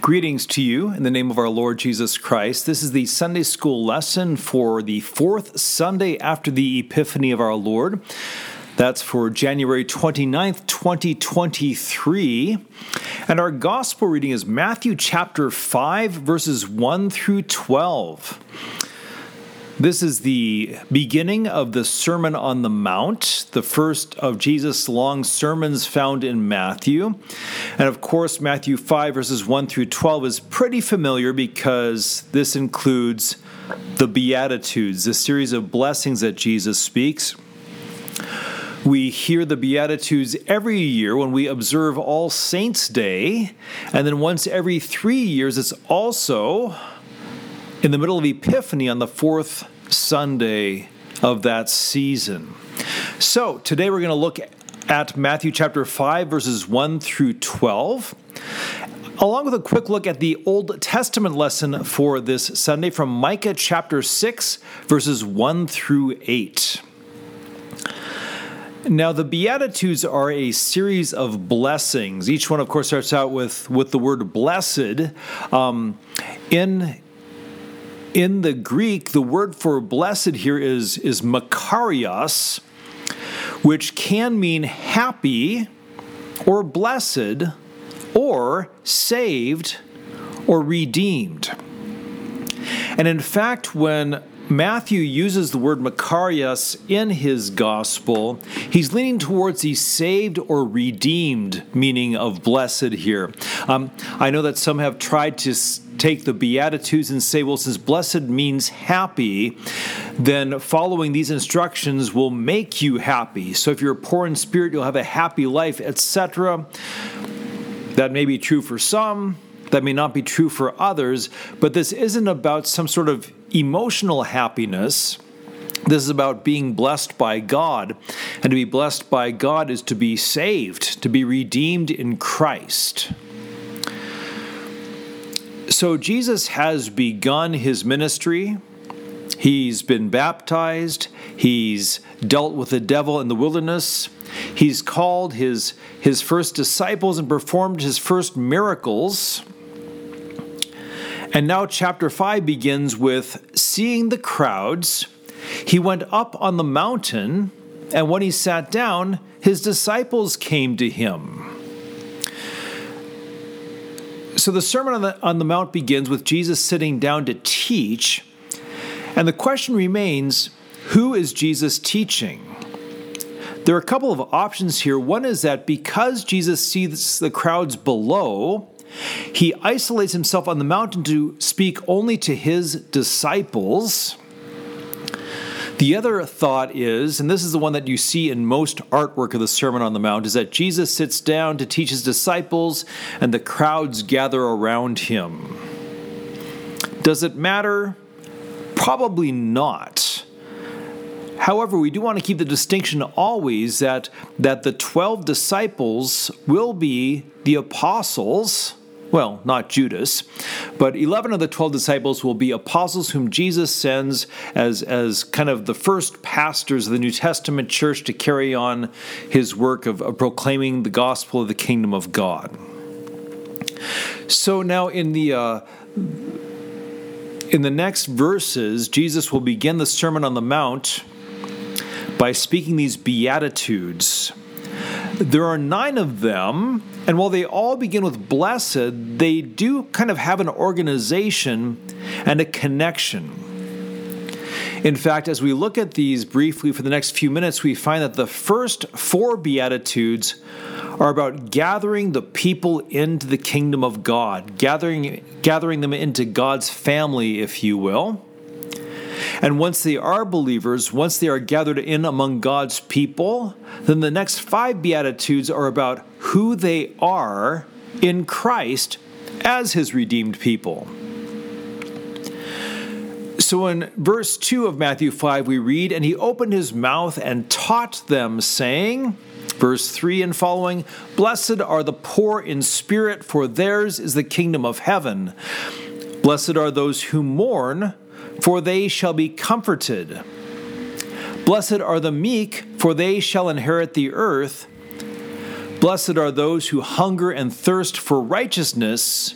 Greetings to you in the name of our Lord Jesus Christ. This is the Sunday school lesson for the fourth Sunday after the Epiphany of our Lord. That's for January 29th, 2023. And our gospel reading is Matthew chapter 5, verses 1 through 12. This is the beginning of the Sermon on the Mount, the first of Jesus' long sermons found in Matthew. And of course, Matthew 5, verses 1 through 12 is pretty familiar because this includes the Beatitudes, the series of blessings that Jesus speaks. We hear the Beatitudes every year when we observe All Saints' Day, and then once every three years, it's also in the middle of Epiphany on the fourth Sunday of that season. So today we're going to look at Matthew chapter 5, verses 1 through 12, along with a quick look at the Old Testament lesson for this Sunday from Micah chapter 6, verses 1 through 8. Now, the Beatitudes are a series of blessings. Each one, of course, starts out with, with the word blessed. Um, in in the Greek, the word for blessed here is, is makarios, which can mean happy or blessed or saved or redeemed. And in fact, when Matthew uses the word Makarios in his gospel. He's leaning towards the saved or redeemed meaning of blessed here. Um, I know that some have tried to take the Beatitudes and say, well, since blessed means happy, then following these instructions will make you happy. So if you're poor in spirit, you'll have a happy life, etc. That may be true for some, that may not be true for others, but this isn't about some sort of emotional happiness. This is about being blessed by God. And to be blessed by God is to be saved, to be redeemed in Christ. So Jesus has begun his ministry. He's been baptized. He's dealt with the devil in the wilderness. He's called his, his first disciples and performed his first miracles. And now, chapter 5 begins with seeing the crowds. He went up on the mountain, and when he sat down, his disciples came to him. So, the Sermon on the, on the Mount begins with Jesus sitting down to teach. And the question remains who is Jesus teaching? There are a couple of options here. One is that because Jesus sees the crowds below, he isolates himself on the mountain to speak only to his disciples. The other thought is, and this is the one that you see in most artwork of the Sermon on the Mount, is that Jesus sits down to teach his disciples and the crowds gather around him. Does it matter? Probably not. However, we do want to keep the distinction always that, that the 12 disciples will be the apostles well, not Judas, but 11 of the 12 disciples will be apostles whom Jesus sends as, as kind of the first pastors of the New Testament church to carry on his work of, of proclaiming the gospel of the kingdom of God. So now in the. Uh, in the next verses, Jesus will begin the Sermon on the Mount by speaking these Beatitudes. There are nine of them, and while they all begin with blessed, they do kind of have an organization and a connection. In fact, as we look at these briefly for the next few minutes, we find that the first four Beatitudes are about gathering the people into the kingdom of God, gathering, gathering them into God's family, if you will. And once they are believers, once they are gathered in among God's people, then the next five Beatitudes are about who they are in Christ as his redeemed people. So in verse 2 of Matthew 5, we read, And he opened his mouth and taught them, saying, Verse 3 and following Blessed are the poor in spirit, for theirs is the kingdom of heaven. Blessed are those who mourn for they shall be comforted. Blessed are the meek, for they shall inherit the earth. Blessed are those who hunger and thirst for righteousness,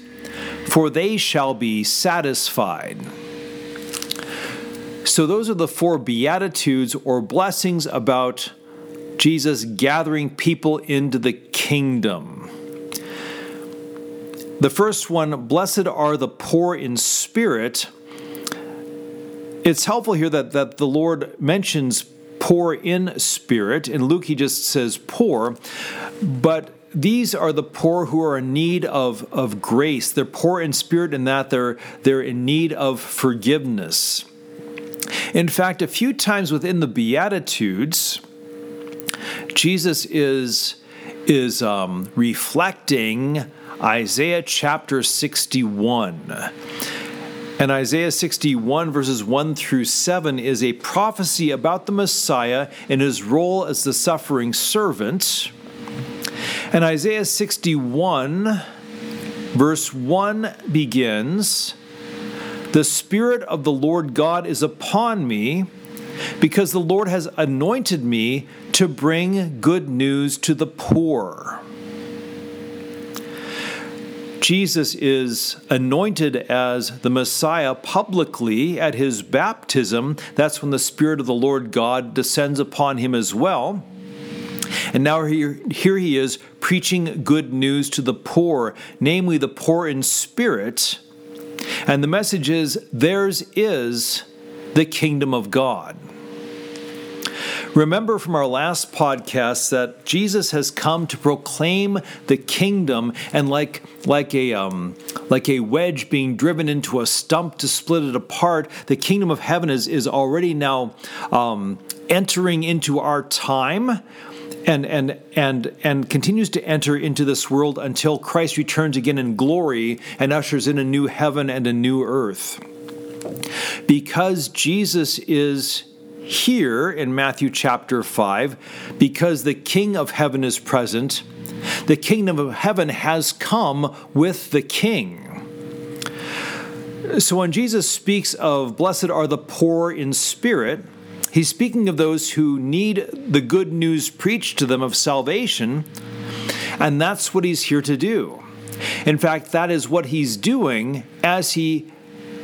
for they shall be satisfied. So, those are the four Beatitudes or blessings about Jesus gathering people into the kingdom. The first one, blessed are the poor in spirit. It's helpful here that, that the Lord mentions poor in spirit. In Luke, he just says poor, but these are the poor who are in need of, of grace. They're poor in spirit in that they're, they're in need of forgiveness. In fact, a few times within the Beatitudes, Jesus is, is um, reflecting Isaiah chapter 61. And Isaiah 61, verses 1 through 7, is a prophecy about the Messiah and his role as the suffering servant. And Isaiah 61, verse 1 begins The Spirit of the Lord God is upon me, because the Lord has anointed me to bring good news to the poor. Jesus is anointed as the Messiah publicly at his baptism. That's when the Spirit of the Lord God descends upon him as well. And now here, here he is preaching good news to the poor, namely the poor in spirit. And the message is theirs is the kingdom of God. Remember from our last podcast that Jesus has come to proclaim the kingdom, and like like a um, like a wedge being driven into a stump to split it apart, the kingdom of heaven is is already now um, entering into our time. And, and and and continues to enter into this world until Christ returns again in glory and ushers in a new heaven and a new earth. Because Jesus is here in Matthew chapter 5 because the King of heaven is present. The kingdom of heaven has come with the King. So when Jesus speaks of blessed are the poor in spirit, he's speaking of those who need the good news preached to them of salvation, and that's what he's here to do. In fact, that is what he's doing as he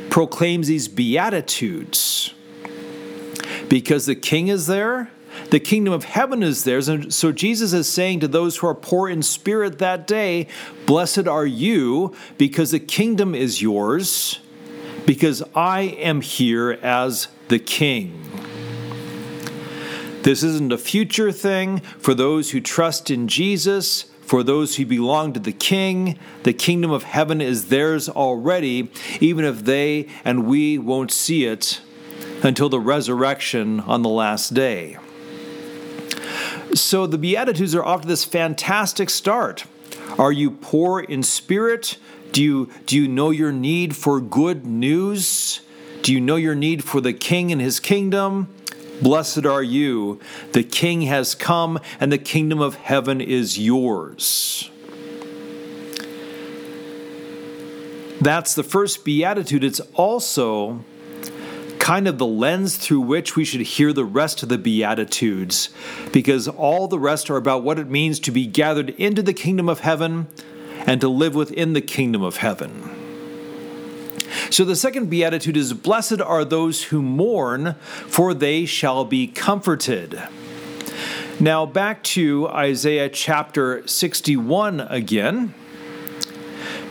proclaims these beatitudes because the king is there, the kingdom of heaven is theirs. And so Jesus is saying to those who are poor in spirit that day, Blessed are you, because the kingdom is yours, because I am here as the king. This isn't a future thing for those who trust in Jesus. For those who belong to the King, the kingdom of heaven is theirs already, even if they and we won't see it until the resurrection on the last day. So the Beatitudes are off to this fantastic start. Are you poor in spirit? Do you, do you know your need for good news? Do you know your need for the King and his kingdom? Blessed are you. The King has come, and the kingdom of heaven is yours. That's the first beatitude. It's also kind of the lens through which we should hear the rest of the Beatitudes, because all the rest are about what it means to be gathered into the kingdom of heaven and to live within the kingdom of heaven. So the second beatitude is Blessed are those who mourn, for they shall be comforted. Now, back to Isaiah chapter 61 again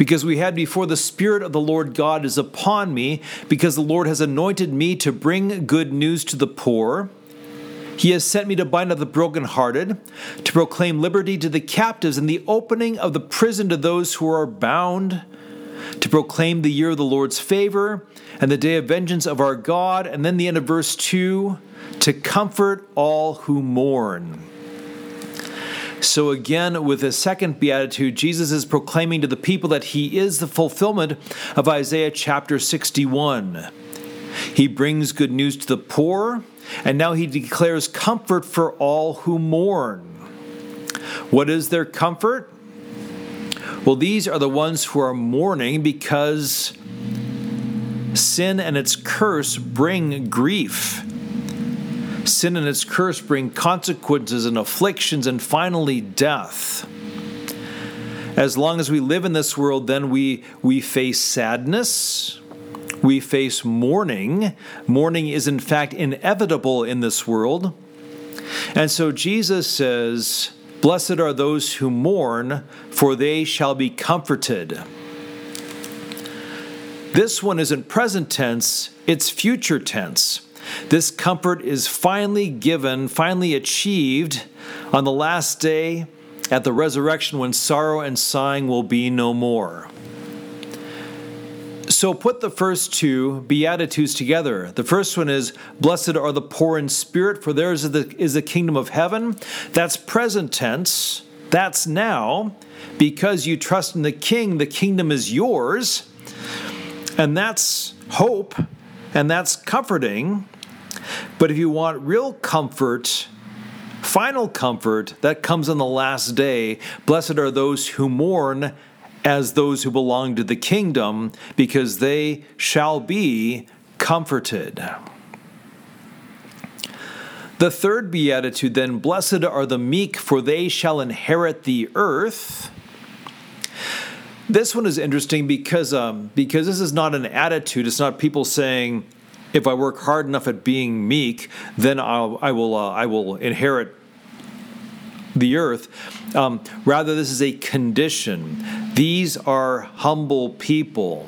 because we had before the Spirit of the Lord God is upon me, because the Lord has anointed me to bring good news to the poor. He has sent me to bind up the brokenhearted, to proclaim liberty to the captives, and the opening of the prison to those who are bound, to proclaim the year of the Lord's favor and the day of vengeance of our God. And then the end of verse 2 to comfort all who mourn. So, again, with the second beatitude, Jesus is proclaiming to the people that he is the fulfillment of Isaiah chapter 61. He brings good news to the poor, and now he declares comfort for all who mourn. What is their comfort? Well, these are the ones who are mourning because sin and its curse bring grief. Sin and its curse bring consequences and afflictions and finally death. As long as we live in this world, then we, we face sadness, we face mourning. Mourning is, in fact, inevitable in this world. And so Jesus says, Blessed are those who mourn, for they shall be comforted. This one isn't present tense, it's future tense. This comfort is finally given, finally achieved on the last day at the resurrection when sorrow and sighing will be no more. So put the first two Beatitudes together. The first one is, Blessed are the poor in spirit, for theirs is the, kingdom of heaven. That's present tense. That's now. Because you trust in the king, the kingdom is yours. And that's hope, and that's comforting. But if you want real comfort, final comfort that comes on the last day, blessed are those who mourn as those who belong to the kingdom, because they shall be comforted. The third beatitude, then, blessed are the meek, for they shall inherit the earth. This one is interesting because um, because this is not an attitude. It's not people saying, "If I work hard enough at being meek, then I'll, I will uh, I will inherit the earth. Um, rather, this is a condition. These are humble people.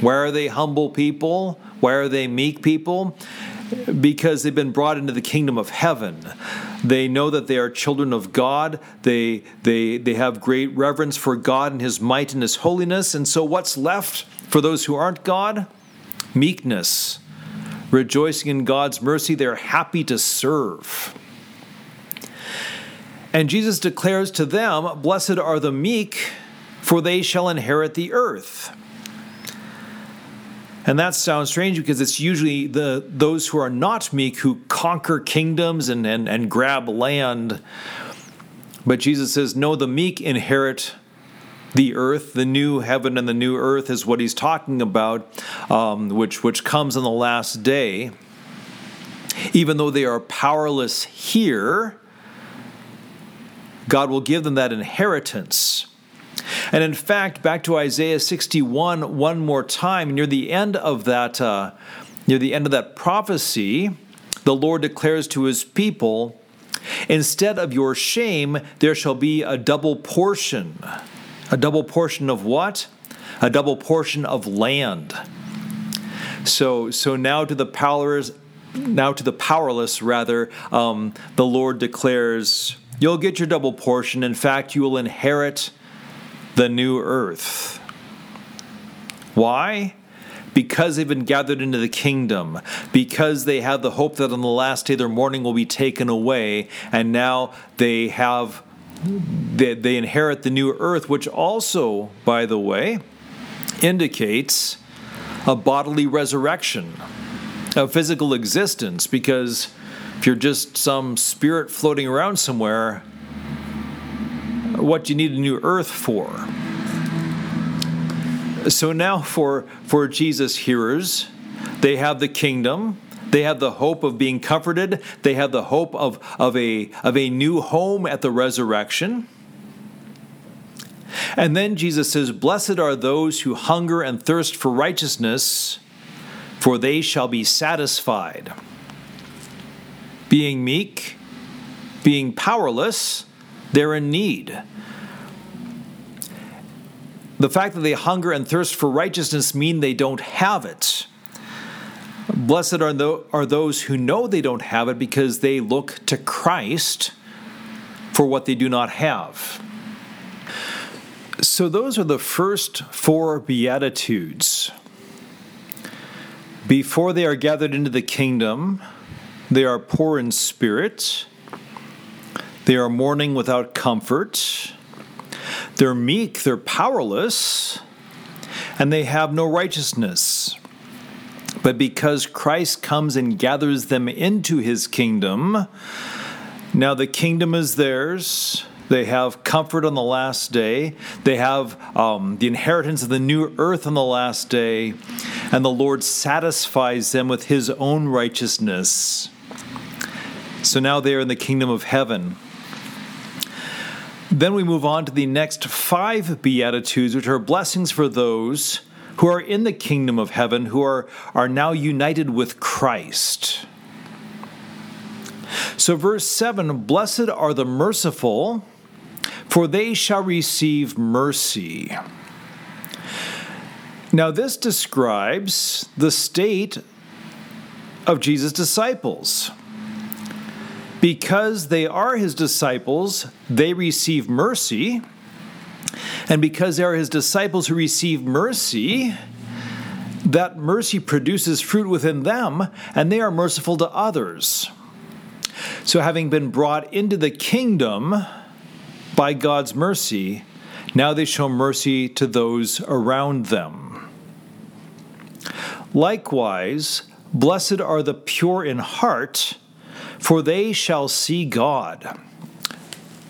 Why are they humble people? Why are they meek people? Because they've been brought into the kingdom of heaven. They know that they are children of God. They, they, they have great reverence for God and His might and His holiness. And so, what's left for those who aren't God? Meekness. Rejoicing in God's mercy, they're happy to serve. And Jesus declares to them, Blessed are the meek, for they shall inherit the earth. And that sounds strange because it's usually the those who are not meek who conquer kingdoms and, and, and grab land. But Jesus says, No, the meek inherit the earth, the new heaven and the new earth is what he's talking about, um, which which comes in the last day. Even though they are powerless here, God will give them that inheritance. And in fact, back to Isaiah 61 one more time, near the end of that, uh, near the end of that prophecy, the Lord declares to his people, Instead of your shame, there shall be a double portion. A double portion of what? A double portion of land. So, so now to the powerless, now to the powerless, rather, um, the Lord declares, You'll get your double portion. In fact, you will inherit the new earth. Why? Because they've been gathered into the kingdom, because they have the hope that on the last day their mourning will be taken away, and now they have they, they inherit the new earth, which also, by the way, indicates a bodily resurrection, a physical existence, because if you're just some spirit floating around somewhere, what do you need a new earth for? So now for, for Jesus' hearers, they have the kingdom, they have the hope of being comforted, they have the hope of, of, a, of a new home at the resurrection. And then Jesus says, Blessed are those who hunger and thirst for righteousness, for they shall be satisfied being meek, being powerless, they're in need. The fact that they hunger and thirst for righteousness mean they don't have it. Blessed are, th- are those who know they don't have it because they look to Christ for what they do not have. So, those are the first four Beatitudes. Before they are gathered into the kingdom, they are poor in spirit. They are mourning without comfort. They're meek, they're powerless, and they have no righteousness. But because Christ comes and gathers them into his kingdom, now the kingdom is theirs. They have comfort on the last day. They have um, the inheritance of the new earth on the last day. And the Lord satisfies them with his own righteousness. So now they are in the kingdom of heaven. Then we move on to the next five Beatitudes, which are blessings for those who are in the kingdom of heaven, who are, are now united with Christ. So, verse 7 Blessed are the merciful, for they shall receive mercy. Now, this describes the state of Jesus' disciples. Because they are his disciples, they receive mercy. And because they are his disciples who receive mercy, that mercy produces fruit within them, and they are merciful to others. So, having been brought into the kingdom by God's mercy, now they show mercy to those around them. Likewise, blessed are the pure in heart, for they shall see God.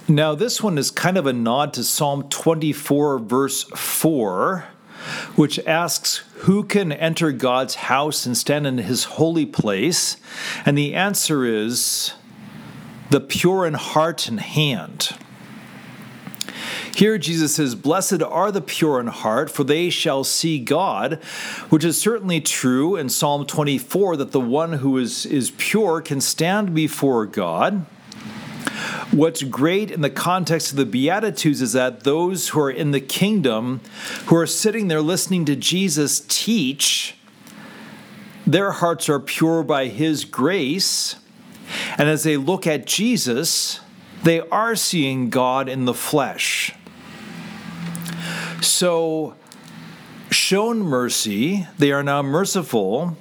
Now, this one is kind of a nod to Psalm 24, verse 4, which asks, Who can enter God's house and stand in his holy place? And the answer is, The pure in heart and hand. Here, Jesus says, Blessed are the pure in heart, for they shall see God, which is certainly true in Psalm 24 that the one who is, is pure can stand before God. What's great in the context of the Beatitudes is that those who are in the kingdom, who are sitting there listening to Jesus teach, their hearts are pure by His grace. And as they look at Jesus, they are seeing God in the flesh. So, shown mercy, they are now merciful,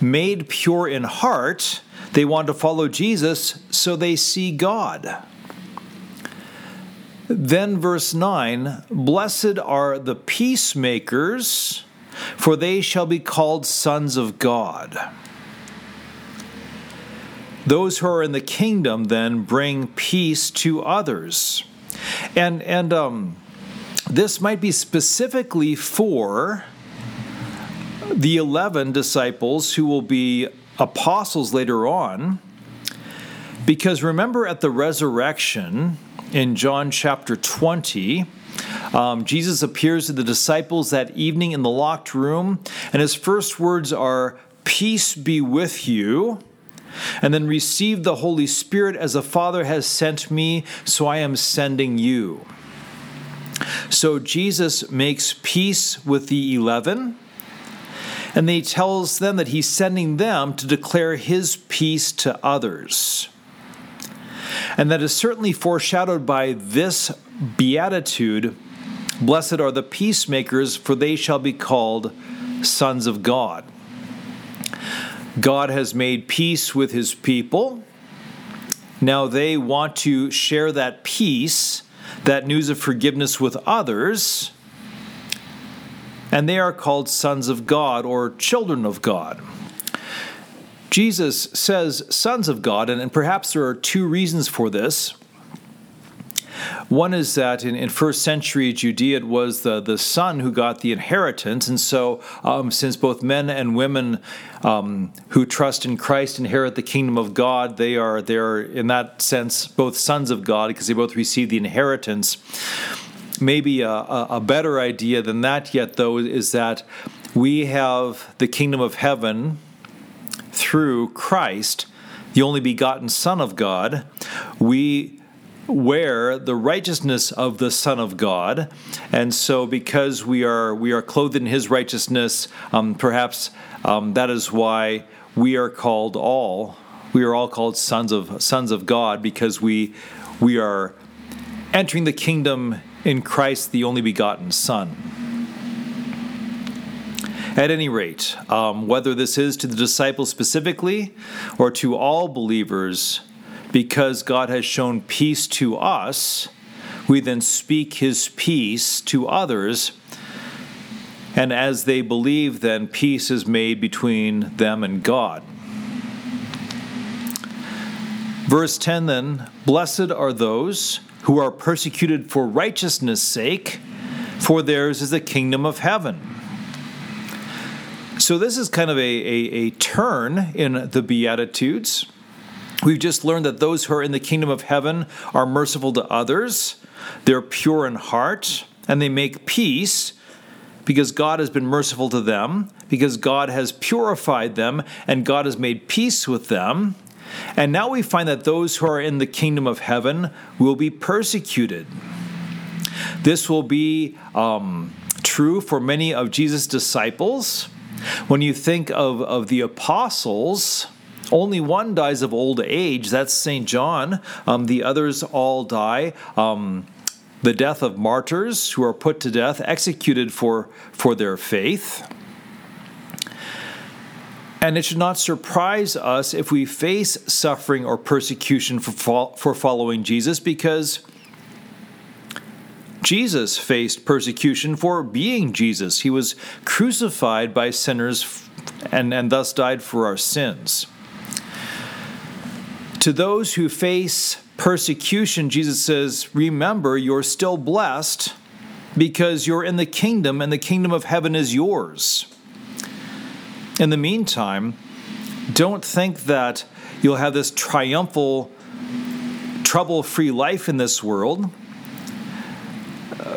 made pure in heart they want to follow Jesus so they see God. Then, verse 9 Blessed are the peacemakers, for they shall be called sons of God. Those who are in the kingdom then bring peace to others. And, and um, this might be specifically for the 11 disciples who will be apostles later on. Because remember at the resurrection in John chapter 20, um, Jesus appears to the disciples that evening in the locked room, and his first words are, Peace be with you. And then receive the Holy Spirit as the Father has sent me, so I am sending you. So Jesus makes peace with the eleven and then he tells them that he's sending them to declare his peace to others. And that is certainly foreshadowed by this beatitude Blessed are the peacemakers, for they shall be called sons of God. God has made peace with his people. Now they want to share that peace, that news of forgiveness with others and they are called sons of God or children of God. Jesus says sons of God, and, and perhaps there are two reasons for this. One is that in, in first century Judea, it was the, the son who got the inheritance. And so, um, since both men and women um, who trust in Christ inherit the kingdom of God, they are, they are, in that sense, both sons of God because they both receive the inheritance maybe a, a better idea than that yet, though, is that we have the kingdom of heaven through Christ, the only begotten Son of God. We wear the righteousness of the Son of God, and so because we are we are clothed in His righteousness, um, perhaps um, that is why we are called all we are all called sons of sons of God because we we are entering the kingdom in Christ, the only begotten Son. At any rate, um, whether this is to the disciples specifically or to all believers, because God has shown peace to us, we then speak his peace to others. And as they believe, then peace is made between them and God. Verse 10 then Blessed are those who are persecuted for righteousness' sake, for theirs is the kingdom of heaven. So, this is kind of a, a, a, turn in the Beatitudes. We've just learned that those who are in the kingdom of heaven are merciful to others. they're pure in heart, and they make peace because God has been merciful to them, because God has purified them, and God has made peace with them. And now we find that those who are in the kingdom of heaven will be persecuted. This will be um, true for many of Jesus' disciples. When you think of, of the apostles, only one dies of old age. That's St. John. Um, the others all die. Um, the death of martyrs who are put to death, executed for, for their faith. And it should not surprise us if we face suffering or persecution for, for following Jesus because Jesus faced persecution for being Jesus. He was crucified by sinners and, and thus died for our sins. To those who face persecution, Jesus says, Remember, you're still blessed because you're in the kingdom and the kingdom of heaven is yours. In the meantime, don't think that you'll have this triumphal, trouble free life in this world,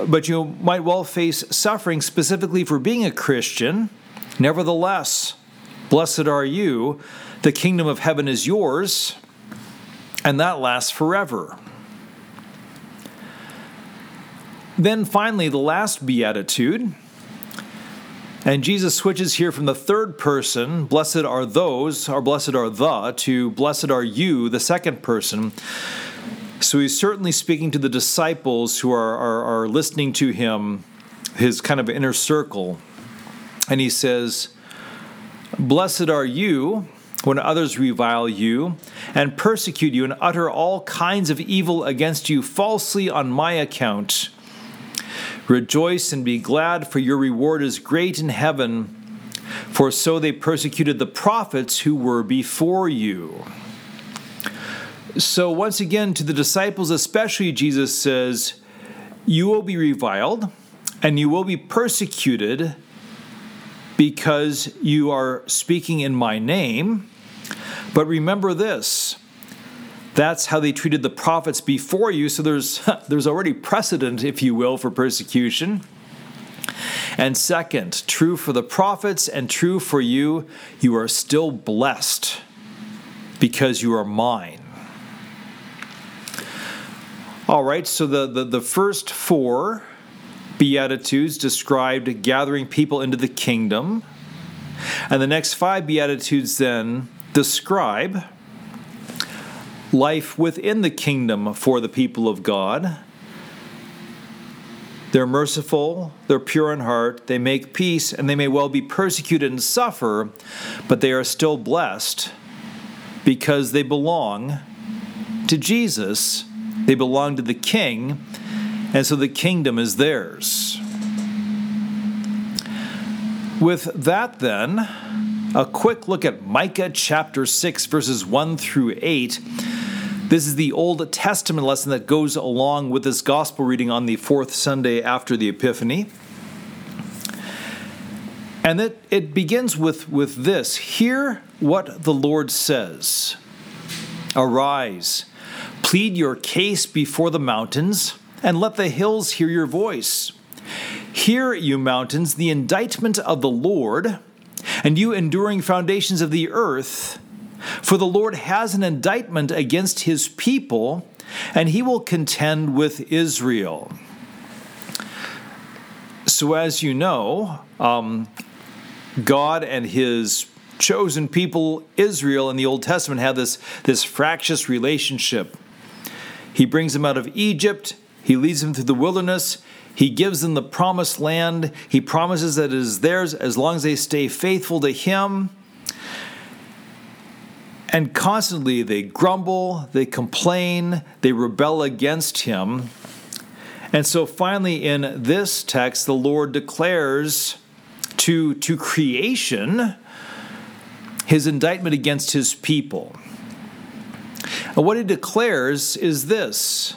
but you might well face suffering specifically for being a Christian. Nevertheless, blessed are you, the kingdom of heaven is yours and that lasts forever. Then finally, the last beatitude. And Jesus switches here from the third person, blessed are those, or blessed are the, to blessed are you, the second person. So he's certainly speaking to the disciples who are, are, are listening to him, his kind of inner circle. And he says, Blessed are you when others revile you and persecute you and utter all kinds of evil against you falsely on my account. Rejoice and be glad, for your reward is great in heaven, for so they persecuted the prophets who were before you. So, once again, to the disciples, especially, Jesus says, You will be reviled and you will be persecuted because you are speaking in my name. But remember this that's how they treated the prophets before you, so there's, there's already precedent, if you will, for persecution. And second, true for the prophets and true for you, you are still blessed because you are mine. All right, so the, the, the first four Beatitudes described gathering people into the kingdom. And the next five Beatitudes then describe life within the kingdom for the people of God. They're merciful, they're pure in heart, they make peace, and they may well be persecuted and suffer, but they are still blessed because they belong to Jesus, they belong to the King, and so the kingdom is theirs. With that, then, a quick look at Micah chapter 6, verses 1 through 8. This is the Old Testament lesson that goes along with this gospel reading on the fourth Sunday after the Epiphany. And it, it begins with, with this Hear what the Lord says Arise, plead your case before the mountains, and let the hills hear your voice. Hear, you mountains, the indictment of the Lord and you enduring foundations of the earth. For the Lord has an indictment against his people, and he will contend with Israel. So, as you know, um, God and his chosen people, Israel, in the Old Testament, have this, this fractious relationship. He brings them out of Egypt, he leads them through the wilderness, he gives them the promised land. He promises that it is theirs as long as they stay faithful to Him. And constantly they grumble, they complain, they rebel against Him. And so finally, in this text, the Lord declares to, to creation his indictment against his people. And what he declares is this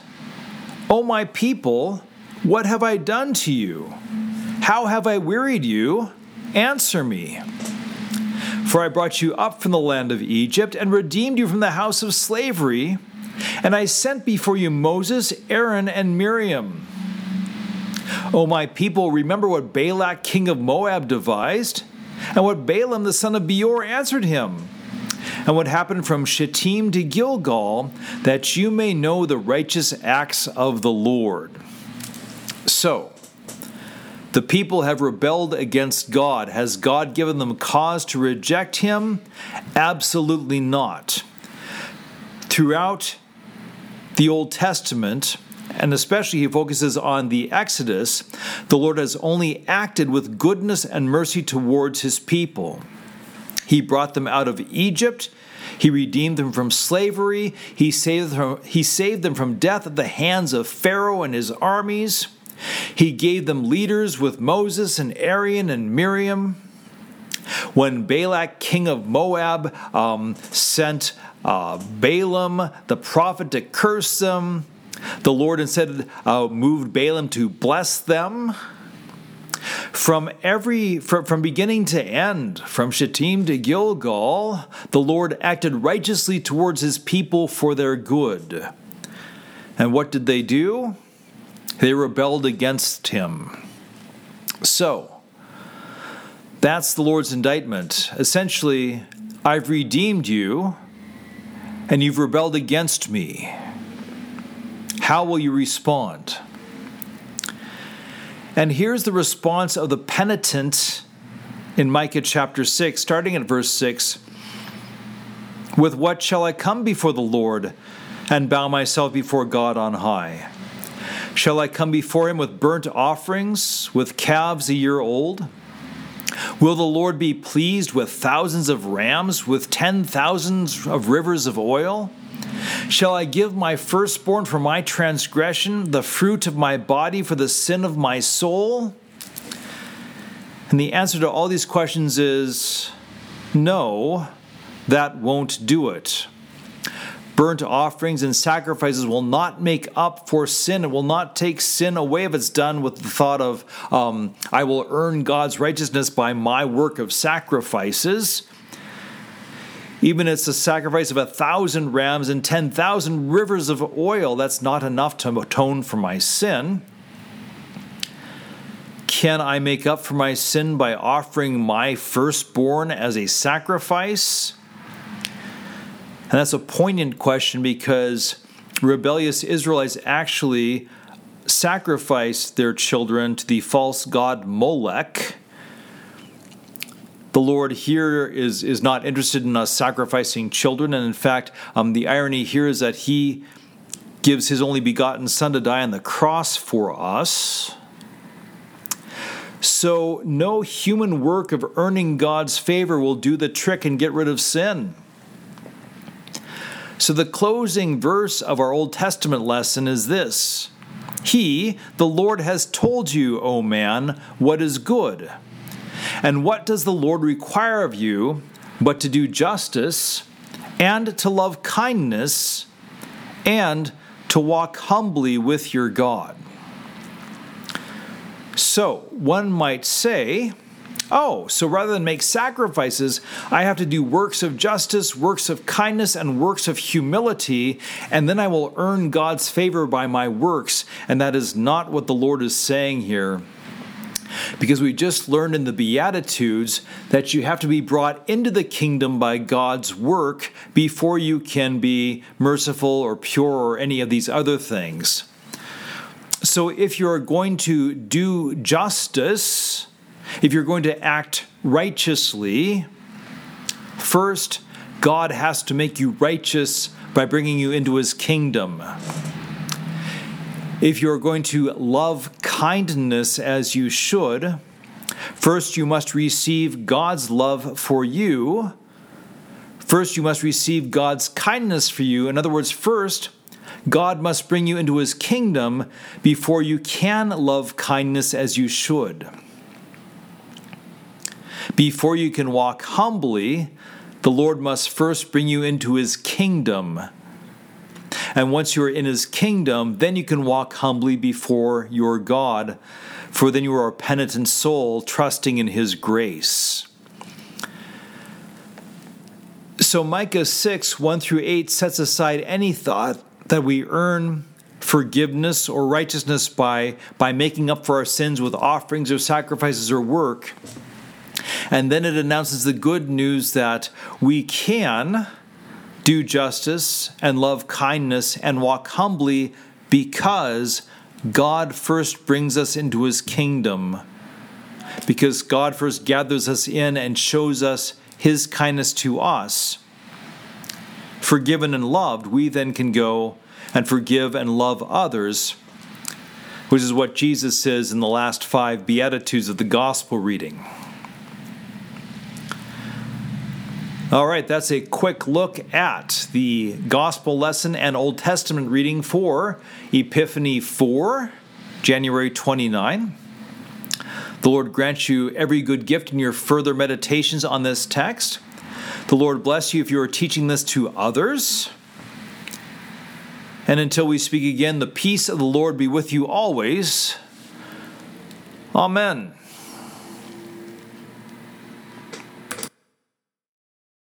O my people, what have I done to you? How have I wearied you? Answer me. For I brought you up from the land of Egypt and redeemed you from the house of slavery. And I sent before you Moses, Aaron, and Miriam. O my people, remember what Balak, king of Moab, devised, and what Balaam, the son of Beor, answered him, and what happened from Shittim to Gilgal, that you may know the righteous acts of the Lord. So, the people have rebelled against God. Has God given them cause to reject Him? Absolutely not. Throughout the Old Testament, and especially he focuses on the Exodus, the Lord has only acted with goodness and mercy towards his people. He brought them out of Egypt. He redeemed them from slavery. He saved them, he saved them from death at the hands of Pharaoh and his armies. He gave them leaders with Moses and Aaron and Miriam. When Balak, king of Moab, um, sent uh, Balaam, the prophet, to curse them, the Lord instead uh, moved Balaam to bless them. From every from, from beginning to end, from Shittim to Gilgal, the Lord acted righteously towards his people for their good. And what did they do? They rebelled against him. So, that's the Lord's indictment. Essentially, I've redeemed you, and you've rebelled against me. How will you respond? And here's the response of the penitent in Micah chapter 6, starting at verse 6. With what shall I come before the Lord and bow myself before God on high? Shall I come before him with burnt offerings, with calves a year old? Will the Lord be pleased with thousands of rams, with ten thousands of rivers of oil? Shall I give my firstborn for my transgression, the fruit of my body for the sin of my soul? And the answer to all these questions is no, that won't do it. Burnt offerings and sacrifices will not make up for sin. It will not take sin away if it's done with the thought of, um, I will earn God's righteousness by my work of sacrifices. Even if it's the sacrifice of a thousand rams and 10,000 rivers of oil. That's not enough to atone for my sin. Can I make up for my sin by offering my firstborn as a sacrifice? And that's a poignant question because rebellious Israelites actually sacrificed their children to the false god Molech the Lord here is, is not interested in us sacrificing children. And in fact, um, the irony here is that He gives His only begotten Son to die on the cross for us. So, no human work of earning God's favor will do the trick and get rid of sin. So, the closing verse of our Old Testament lesson is this He, the Lord, has told you, O man, what is good. And what does the Lord require of you but to do justice and to love kindness and to walk humbly with your God? So, one might say, Oh, so rather than make sacrifices, I have to do works of justice, works of kindness, and works of humility, and then I will earn God's favor by my works. And that is not what the Lord is saying here because we just learned in the Beatitudes that you have to be brought into the kingdom by God's work before you can be merciful or pure or any of these other things. So if you're going to do justice, if you're going to act righteously, first, God has to make you righteous by bringing you into his kingdom. If you're going to love kindness as you should, first you must receive God's love for you. First, you must receive God's kindness for you. In other words, first, God must bring you into his kingdom before you can love kindness as you should. Before you can walk humbly, the Lord must first bring you into his kingdom. And once you are in his kingdom, then you can walk humbly before your God, for then you are a penitent soul trusting in his grace. So Micah 6, 1 through 8 sets aside any thought that we earn forgiveness or righteousness by, by making up for our sins with offerings or sacrifices or work. And then it announces the good news that we can do justice and love kindness and walk humbly because God first brings us into his kingdom. Because God first gathers us in and shows us his kindness to us. Forgiven and loved, we then can go and forgive and love others, which is what Jesus says in the last five Beatitudes of the Gospel reading. All right, that's a quick look at the Gospel lesson and Old Testament reading for Epiphany 4, January 29. The Lord grant you every good gift in your further meditations on this text. The Lord bless you if you are teaching this to others. And until we speak again, the peace of the Lord be with you always. Amen.